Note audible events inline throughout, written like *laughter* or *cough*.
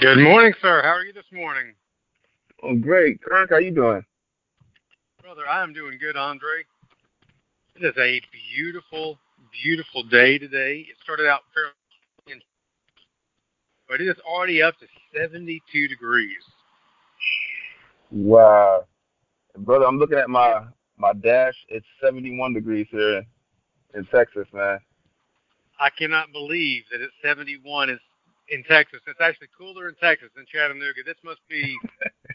Good morning, sir. How are you this morning? Oh, great. Kirk, how are you doing? Brother, I am doing good, Andre. It is a beautiful, beautiful day today. It started out fairly, but it is already up to 72 degrees. Wow. Brother, I'm looking at my my dash. It's 71 degrees here in Texas, man. I cannot believe that it's 71 is in Texas. It's actually cooler in Texas than Chattanooga. This must be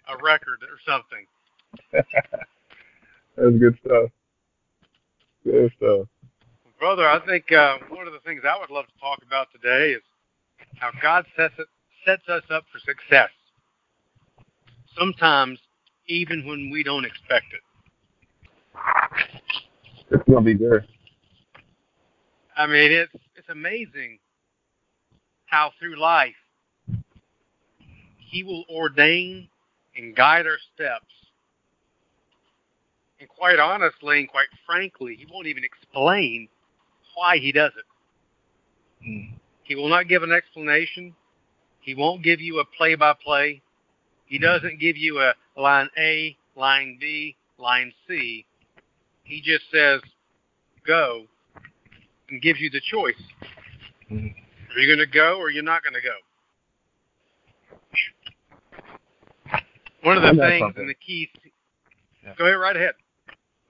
a *laughs* record or something. That's good stuff. Good stuff. Brother, I think uh, one of the things I would love to talk about today is how God sets it, sets us up for success. Sometimes even when we don't expect it. It's gonna be good. I mean, it's it's amazing how through life He will ordain and guide our steps. And quite honestly and quite frankly, He won't even explain why He does it. Mm. He will not give an explanation. He won't give you a play by play. He doesn't give you a line A, line B, line C. He just says, go, and gives you the choice. Mm-hmm. Are you going to go or you're not going to go? One of the things something. and the keys. Yeah. Go ahead, right ahead.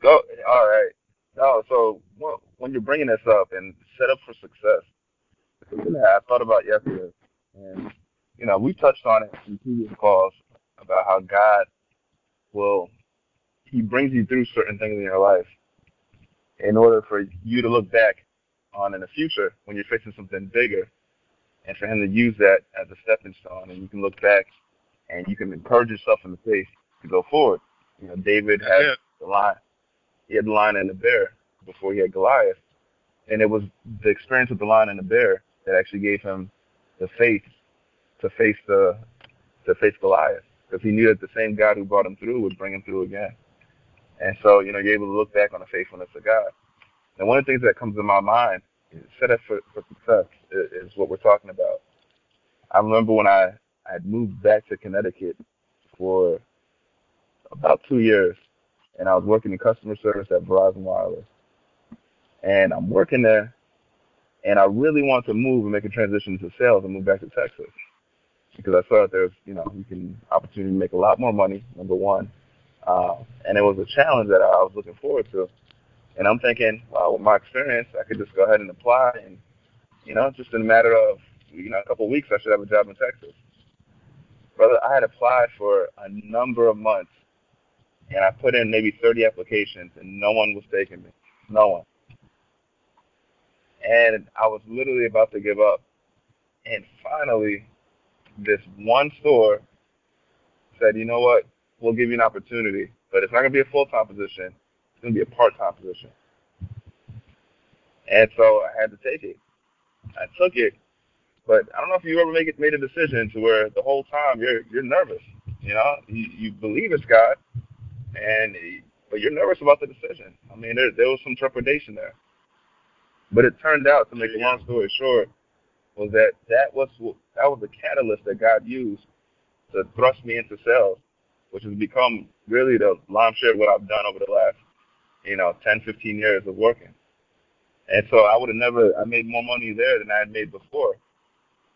Go. All right. No, so well, when you're bringing this up and set up for success, something that I thought about yesterday, and you know, we touched on it in previous calls about how God will He brings you through certain things in your life in order for you to look back on in the future when you're facing something bigger, and for Him to use that as a stepping stone, and you can look back and you can encourage yourself in the faith to go forward. You know, David had it. the lion, he had the lion and the bear before he had Goliath, and it was the experience with the lion and the bear that actually gave him the faith to face the to face Goliath because he knew that the same God who brought him through would bring him through again. And so, you know, you're able to look back on the faithfulness of God. And one of the things that comes to my mind, set up for, for success, is, is what we're talking about. I remember when I, I had moved back to Connecticut for about two years, and I was working in customer service at Verizon Wireless. And I'm working there, and I really wanted to move and make a transition to sales and move back to Texas because I saw that there's, you know, you can opportunity to make a lot more money. Number one, uh, and it was a challenge that I was looking forward to. And I'm thinking, well, with my experience, I could just go ahead and apply, and you know, just in a matter of you know a couple of weeks, I should have a job in Texas. Brother, I had applied for a number of months, and I put in maybe 30 applications, and no one was taking me. No one. And I was literally about to give up. And finally, this one store said, you know what, we'll give you an opportunity, but it's not going to be a full-time position. It's going to be a part-time position. And so I had to take it. I took it, but I don't know if you ever make it, made a decision to where the whole time you're you're nervous. You know, you, you believe it's God, and but you're nervous about the decision. I mean, there there was some trepidation there, but it turned out to make a long story short was that that was that was the catalyst that God used to thrust me into sales, which has become really the lion's share of what I've done over the last, you know, 10, 15 years of working. And so I would have never, I made more money there than I had made before.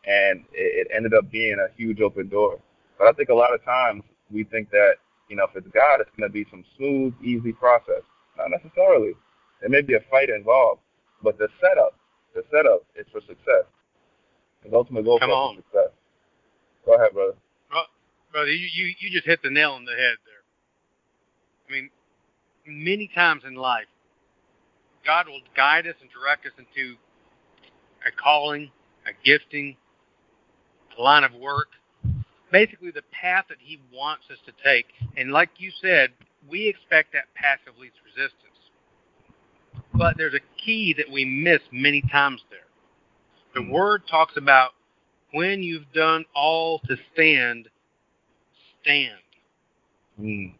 And it, it ended up being a huge open door. But I think a lot of times we think that, you know, if it's God, it's going to be some smooth, easy process. Not necessarily. There may be a fight involved, but the setup, the setup is for success. The ultimate goal Come for on. success. Go ahead, brother. Brother, you, you, you just hit the nail on the head there. I mean, many times in life, God will guide us and direct us into a calling, a gifting, a line of work, basically the path that He wants us to take. And like you said, we expect that passive least resistance. But there's a key that we miss many times there. The. Word talks about when you've done all to stand, stand. Mm.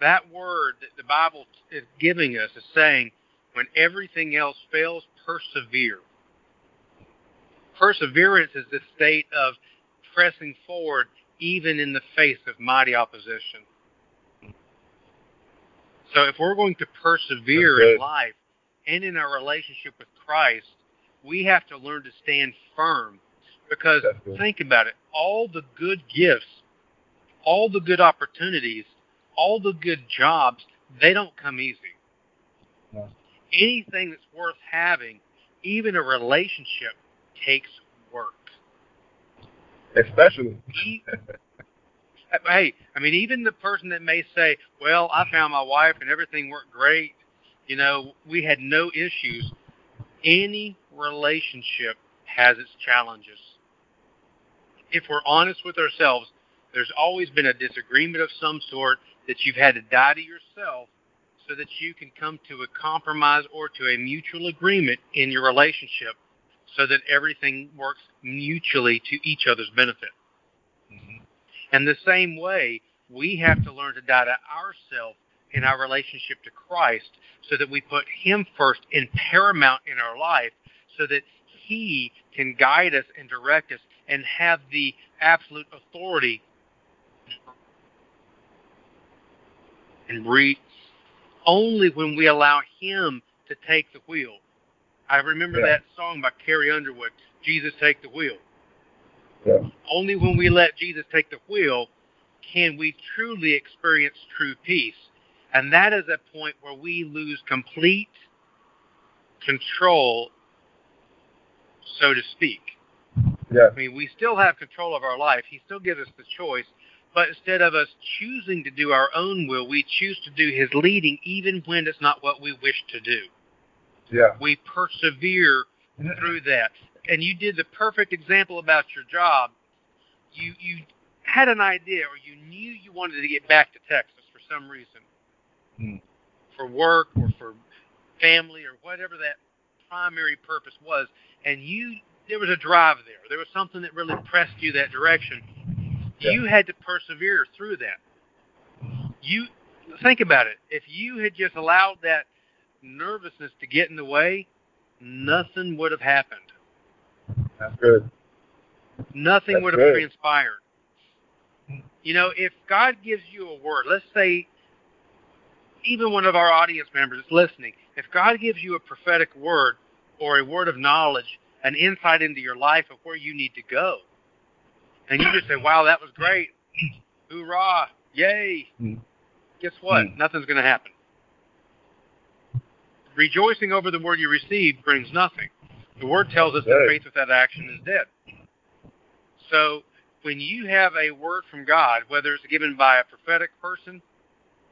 That word that the Bible is giving us is saying, when everything else fails, persevere. Perseverance is the state of pressing forward even in the face of mighty opposition. So if we're going to persevere in life and in our relationship with Christ, we have to learn to stand firm. Because think about it, all the good gifts, all the good opportunities, all the good jobs, they don't come easy. No. Anything that's worth having, even a relationship, takes work. Especially. *laughs* hey, I mean, even the person that may say, "Well, I found my wife and everything worked great," you know, we had no issues. Any relationship has its challenges. If we're honest with ourselves, there's always been a disagreement of some sort that you've had to die to yourself so that you can come to a compromise or to a mutual agreement in your relationship so that everything works mutually to each other's benefit. Mm-hmm. And the same way, we have to learn to die to ourselves in our relationship to Christ so that we put Him first and paramount in our life so that He can guide us and direct us and have the absolute authority and read only when we allow Him to take the wheel. I remember yeah. that song by Carrie Underwood, Jesus Take the Wheel. Yeah. Only when we let Jesus take the wheel can we truly experience true peace. And that is a point where we lose complete control, so to speak. Yeah. I mean, we still have control of our life. He still gives us the choice. But instead of us choosing to do our own will, we choose to do His leading, even when it's not what we wish to do. Yeah. We persevere through that. And you did the perfect example about your job. You you had an idea, or you knew you wanted to get back to Texas for some reason, mm. for work or for family or whatever that primary purpose was, and you there was a drive there. There was something that really pressed you that direction yeah. You had to persevere through that. You think about it. If you had just allowed that nervousness to get in the way, nothing would have happened. That's good. Nothing That's would have good. transpired. You know, if God gives you a word, let's say even one of our audience members is listening, if God gives you a prophetic word or a word of knowledge, an insight into your life of where you need to go, and you just say, "Wow, that was great! Hoorah! Yay!" Mm. Guess what? Mm. Nothing's going to happen. Rejoicing over the word you received brings nothing. The word tells us that faith without action is dead. So when you have a word from God, whether it's given by a prophetic person,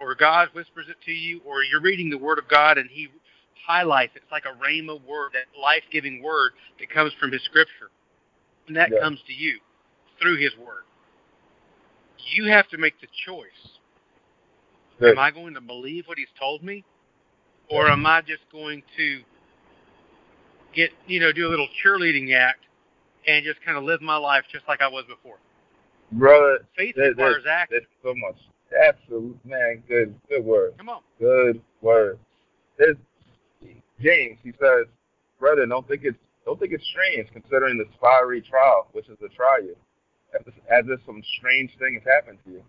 or God whispers it to you, or you're reading the Word of God and He highlights it, it's like a rhema word, that life-giving word that comes from His Scripture, and that yeah. comes to you through His Word. You have to make the choice. Good. Am I going to believe what He's told me, or am I just going to get you know do a little cheerleading act and just kind of live my life just like I was before? Brother, faith that, requires that, action. That's so much. Absolute man, good, good word. Come on. Good word. There's James. He says, brother, don't think it's don't think it's strange considering the fiery trial, which is try you as if, some strange thing has happened to you.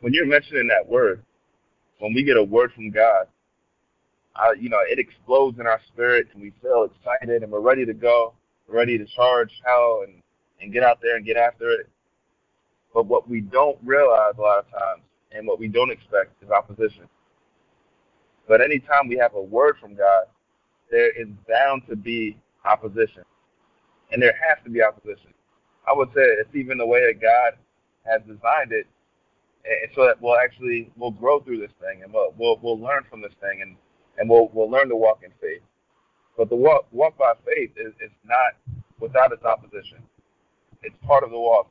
When you're mentioning that word, when we get a word from God, uh, you know, it explodes in our spirit and we feel excited and we're ready to go, ready to charge hell and, and get out there and get after it. But what we don't realize a lot of times and what we don't expect is opposition. But anytime we have a word from God, there is bound to be opposition. And there has to be opposition. I would say it's even the way that God has designed it, and so that we'll actually we'll grow through this thing, and we'll we'll, we'll learn from this thing, and and we'll we'll learn to walk in faith. But the walk walk by faith is, is not without its opposition. It's part of the walk.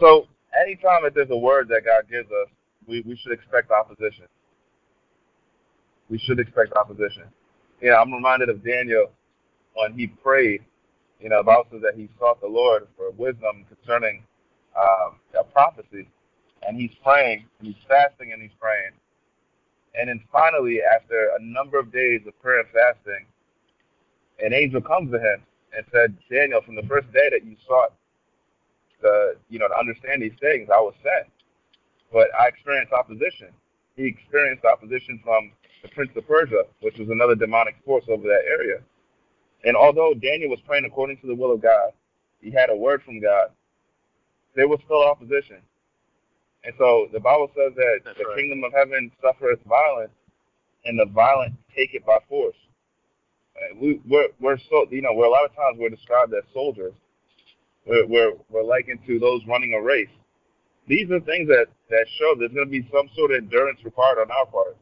So anytime that there's a word that God gives us, we, we should expect opposition. We should expect opposition. Yeah, I'm reminded of Daniel when he prayed you know, the Bible says that he sought the Lord for wisdom concerning um, a prophecy, and he's praying, and he's fasting, and he's praying. And then finally, after a number of days of prayer and fasting, an angel comes to him and said, Daniel, from the first day that you sought the, you know, to understand these things, I was sent. But I experienced opposition. He experienced opposition from the prince of Persia, which was another demonic force over that area. And although Daniel was praying according to the will of God, he had a word from God, there was still opposition. And so the Bible says that That's the right. kingdom of heaven suffereth violence, and the violent take it by force. We, we're, we're so, you know, we're a lot of times we're described as soldiers. We're, we're, we're likened to those running a race. These are things that, that show there's going to be some sort of endurance required on our part.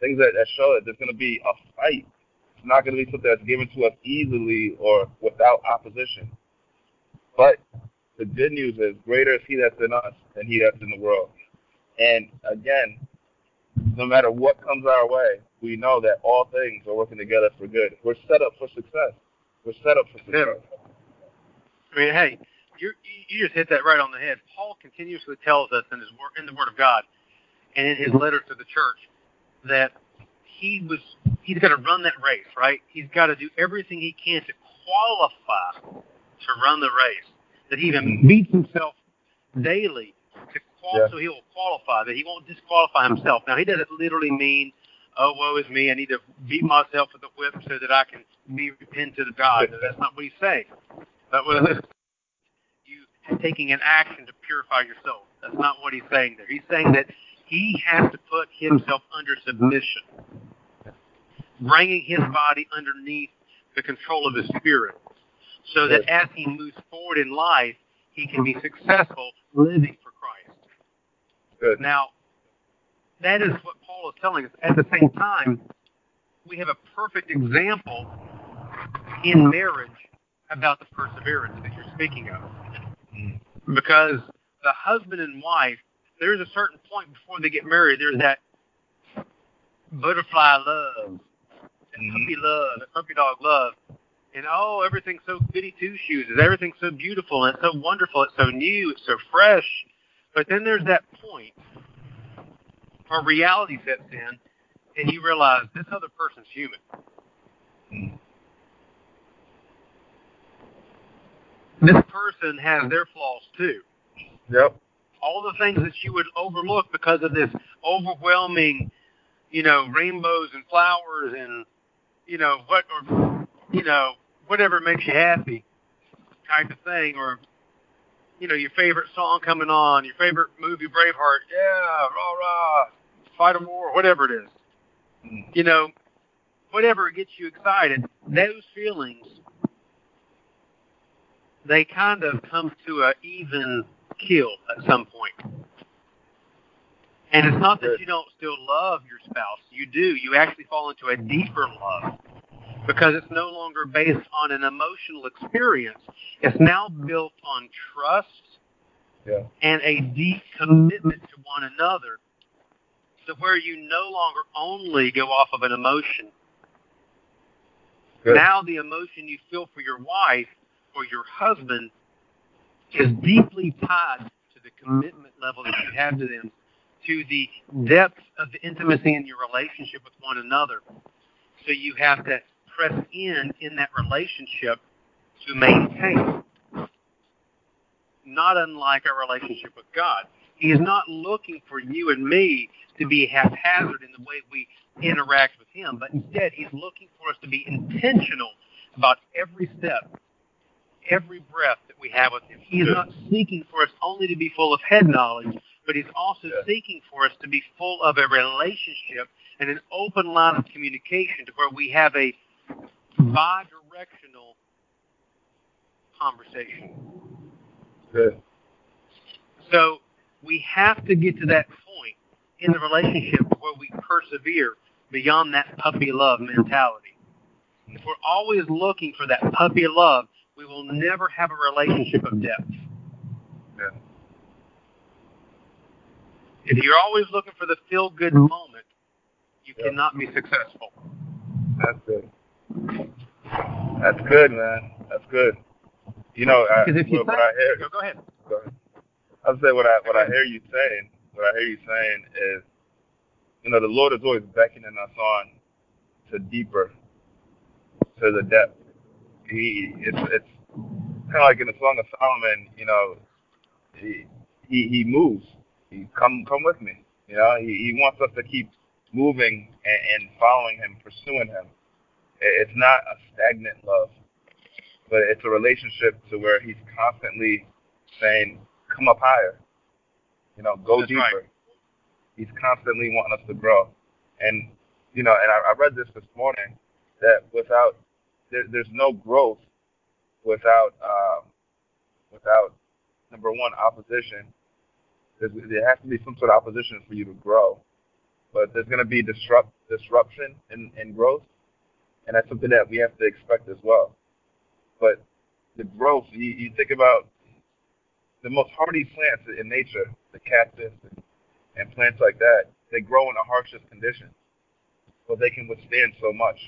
Things that, that show that there's going to be a fight. It's not going to be something that's given to us easily or without opposition. But the good news is greater is he that's in us than he that's in the world. And again, no matter what comes our way, we know that all things are working together for good. We're set up for success. We're set up for success. I mean, hey, you you just hit that right on the head. Paul continuously tells us in his word, in the Word of God, and in his letter to the church, that he was he's got to run that race, right? He's got to do everything he can to qualify to run the race. That he even mm-hmm. beats himself daily to qual- Yeah. so he will qualify. That he won't disqualify himself. Now he doesn't literally mean, oh woe is me, I need to beat myself with a whip so that I can be repentant to the God. That's not what he's saying. That was *laughs* you taking an action to purify your soul. That's not what he's saying there. He's saying that he has to put himself under mm-hmm. submission, bringing his body underneath the control of his spirit, so that as he moves forward in life, he can be successful living for Christ. Good. Now, that is what Paul is telling us. At the same time, we have a perfect example in marriage about the perseverance that you're speaking of. Mm. Because the husband and wife, there's a certain point before they get married, there's that butterfly love, Mhm. puppy love, that puppy dog love. And oh, everything's so goody two shoes. Is everything's so beautiful and it's so wonderful. It's so new. It's so fresh. But then there's that point where reality sets in and you realize this other person's human. Mm. This person has their flaws too. Yep. all the things that you would overlook because of this overwhelming, you know, rainbows and flowers and, you know, what, or, you know, whatever makes you happy type of thing, or, you know, your favorite song coming on, your favorite movie, Braveheart, yeah, rah, rah, fight a war, whatever it is. Mm. You know, whatever gets you excited, those feelings, they kind of come to a even kill at some point. And it's not that you don't still love your spouse. You do. You actually fall into a deeper love because it's no longer based on an emotional experience. It's now built on trust Yeah. and a deep commitment to one another to where you no longer only go off of an emotion. Good. Now the emotion you feel for your wife or your husband is deeply tied to the commitment level that you have to them, to the depth of the intimacy in your relationship with one another. So you have to press in in that relationship to maintain. Not unlike our relationship with God. He is not looking for you and me to be haphazard in the way we interact with Him, but instead He's looking for us to be intentional about every step, every breath that we have with Him. He is not seeking for us only to be full of head knowledge, but He's also Yeah. seeking for us to be full of a relationship and an open line of communication to where we have a bi-directional conversation. Good. So we have to get to that point in the relationship where we persevere beyond that puppy love mentality. If we're always looking for that puppy love, we will never have a relationship of depth. If you're always looking for the feel good mm-hmm. moment, you Yeah. cannot be successful. That's good. That's good, man. That's good. You know, I, Because if you what, what I hear, No, go ahead. go ahead. I was say what I what I hear you saying. What I hear you saying is, you know, the Lord is always beckoning us on to deeper, to the depth. He it's it's kind of like in the Song of Solomon. You know, he he, he moves. Come come with me. You know, he, he wants us to keep moving and, and following him, pursuing him. It's not a stagnant love, but it's a relationship to where he's constantly saying, "Come up higher." You know, go That's deeper. Right. He's constantly wanting us to grow, and you know, and I, I read this this morning that without there, there's no growth without um, without number one opposition. There's, there has to be some sort of opposition for you to grow, but there's going to be disrupt disruption in, in growth, and that's something that we have to expect as well. But the growth, you, you think about the most hardy plants in nature, the cactus and, and plants like that, they grow in the harshest conditions, but they can withstand so much.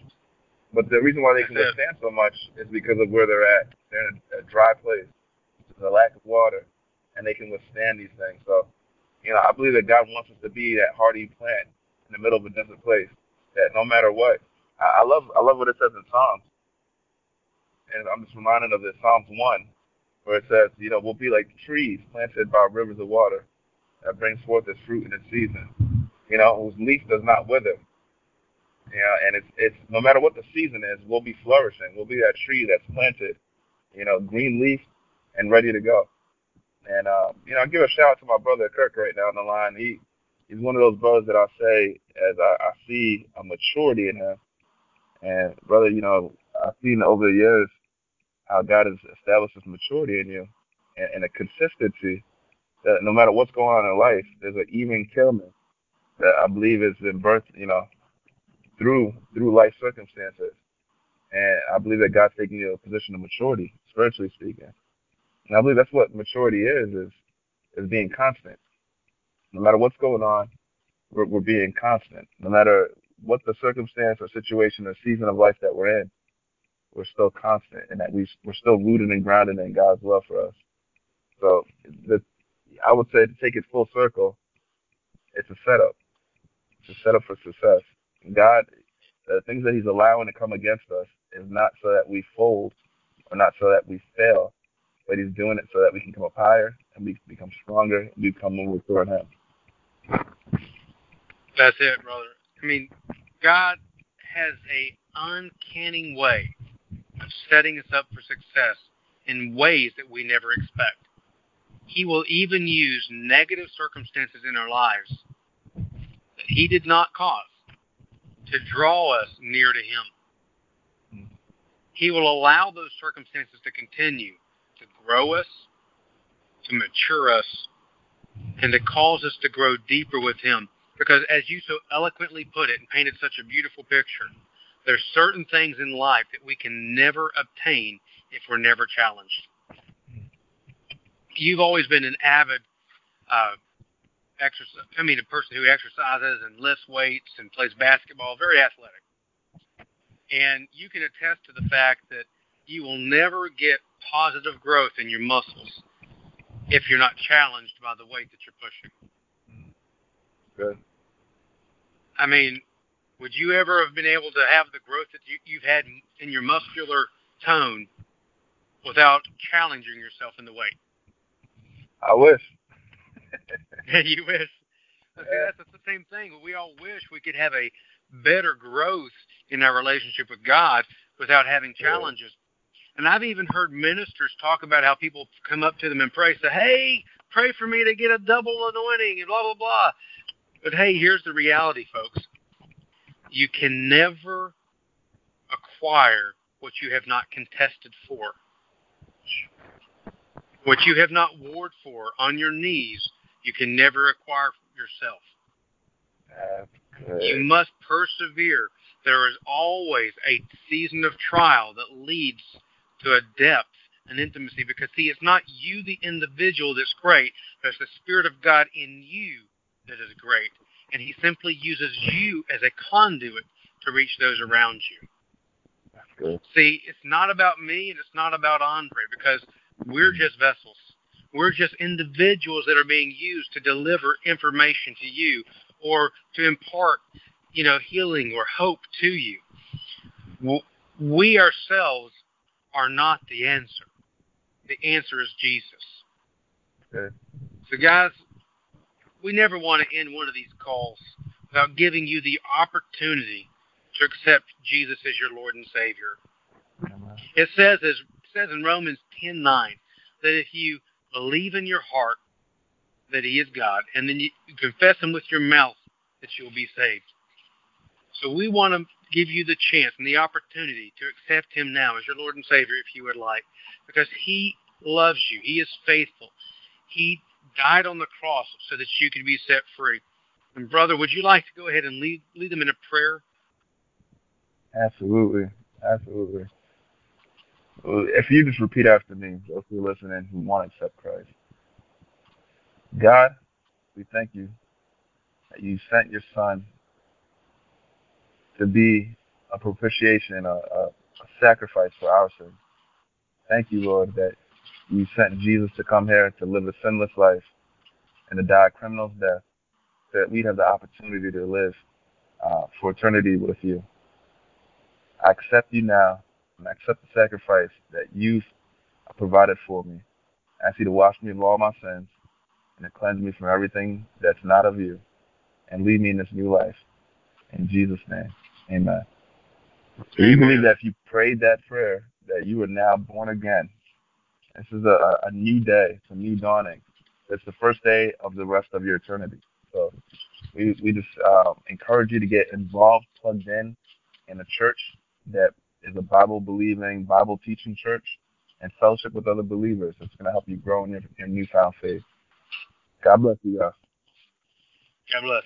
But the reason why they can withstand so much is because of where they're at. They're in a, a dry place, the lack of water, and they can withstand these things. So, you know, I believe that God wants us to be that hardy plant in the middle of a desert place. That no matter what, I, I love I love what it says in Psalms, and I'm just reminded of this Psalms one, where it says, you know, we'll be like trees planted by rivers of water that brings forth its fruit in its season. You know, whose leaf does not wither yeah, and it's it's no matter what the season is, we'll be flourishing. We'll be that tree that's planted, you know, green leaf and ready to go. And uh, you know, I give a shout out to my brother Kirk right now on the line. He he's one of those brothers that I say as I, I see a maturity in him. And brother, you know, I've seen over the years how God has established this maturity in you and, and a consistency that no matter what's going on in life, there's an even killment that I believe has been birthed, you know, through through life circumstances. And I believe that God's taking you to a position of maturity, spiritually speaking. And I believe that's what maturity is, is is being constant. No matter what's going on, we're, we're being constant. No matter what the circumstance or situation or season of life that we're in, we're still constant and that we, we're still rooted and grounded in God's love for us. So the, I would say to take it full circle, it's a setup. It's a setup for success. God, the things that He's allowing to come against us is not so that we fold or not so that we fail, but He's doing it so that we can come up higher and we become stronger and become more toward Him. That's it, brother. I mean, God has a uncanny way of setting us up for success in ways that we never expect. He will even use negative circumstances in our lives that He did not cause to draw us near to Him. He will allow those circumstances to continue grow us, to mature us, and to cause us to grow deeper with Him. Because as you so eloquently put it and painted such a beautiful picture, there's certain things in life that we can never obtain if we're never challenged. You've always been an avid uh, exercise. I mean, a person who exercises and lifts weights and plays basketball, very athletic. And you can attest to the fact that you will never get positive growth in your muscles if you're not challenged by the weight that you're pushing. Good. I mean, would you ever have been able to have the growth that you, you've had in your muscular tone without challenging yourself in the weight? I wish. *laughs* you wish. See, that's the same thing. We all wish we could have a better growth in our relationship with God without having challenges. And I've even heard ministers talk about how people come up to them and pray, say, "Hey, pray for me to get a double anointing," and blah blah blah. But hey, here's the reality, folks. You can never acquire what you have not contested for. What you have not warred for on your knees, you can never acquire yourself. You must persevere. There is always a season of trial that leads to a depth and intimacy because, see, it's not you, the individual, that's great. There's the Spirit of God in you that is great. And He simply uses you as a conduit to reach those around you. See, it's not about me and it's not about Andre because we're just vessels. We're just individuals that are being used to deliver information to you or to impart, you know, healing or hope to you. We ourselves are not the answer. The answer is Jesus. Good. So, guys, we never want to end one of these calls without giving you the opportunity to accept Jesus as your Lord and Savior. Amen. It says, as it says in Romans 10:9, that if you believe in your heart that He is God, and then you confess Him with your mouth, that you will be saved. So we want to give you the chance and the opportunity to accept Him now as your Lord and Savior, if you would like, because He loves you. He is faithful. He died on the cross so that you could be set free. And brother, would you like to go ahead and lead lead them in a prayer? Absolutely. Absolutely. If you just repeat after me, those who are listening who want to accept Christ. God, we thank you that you sent your son to be a propitiation, a, a, a sacrifice for our sins. Thank you, Lord, that you sent Jesus to come here to live a sinless life and to die a criminal's death, so that we'd have the opportunity to live uh, for eternity with you. I accept you now, and I accept the sacrifice that you've provided for me. I ask you to wash me of all my sins and to cleanse me from everything that's not of you and lead me in this new life. In Jesus' name, amen. Do you believe that if you prayed that prayer, that you are now born again? This is a, a new day, it's a new dawning. It's the first day of the rest of your eternity. So we, we just uh, encourage you to get involved, plugged in in a church that is a Bible believing, Bible teaching church, and fellowship with other believers. It's going to help you grow in your, your newfound faith. God bless you guys. God bless.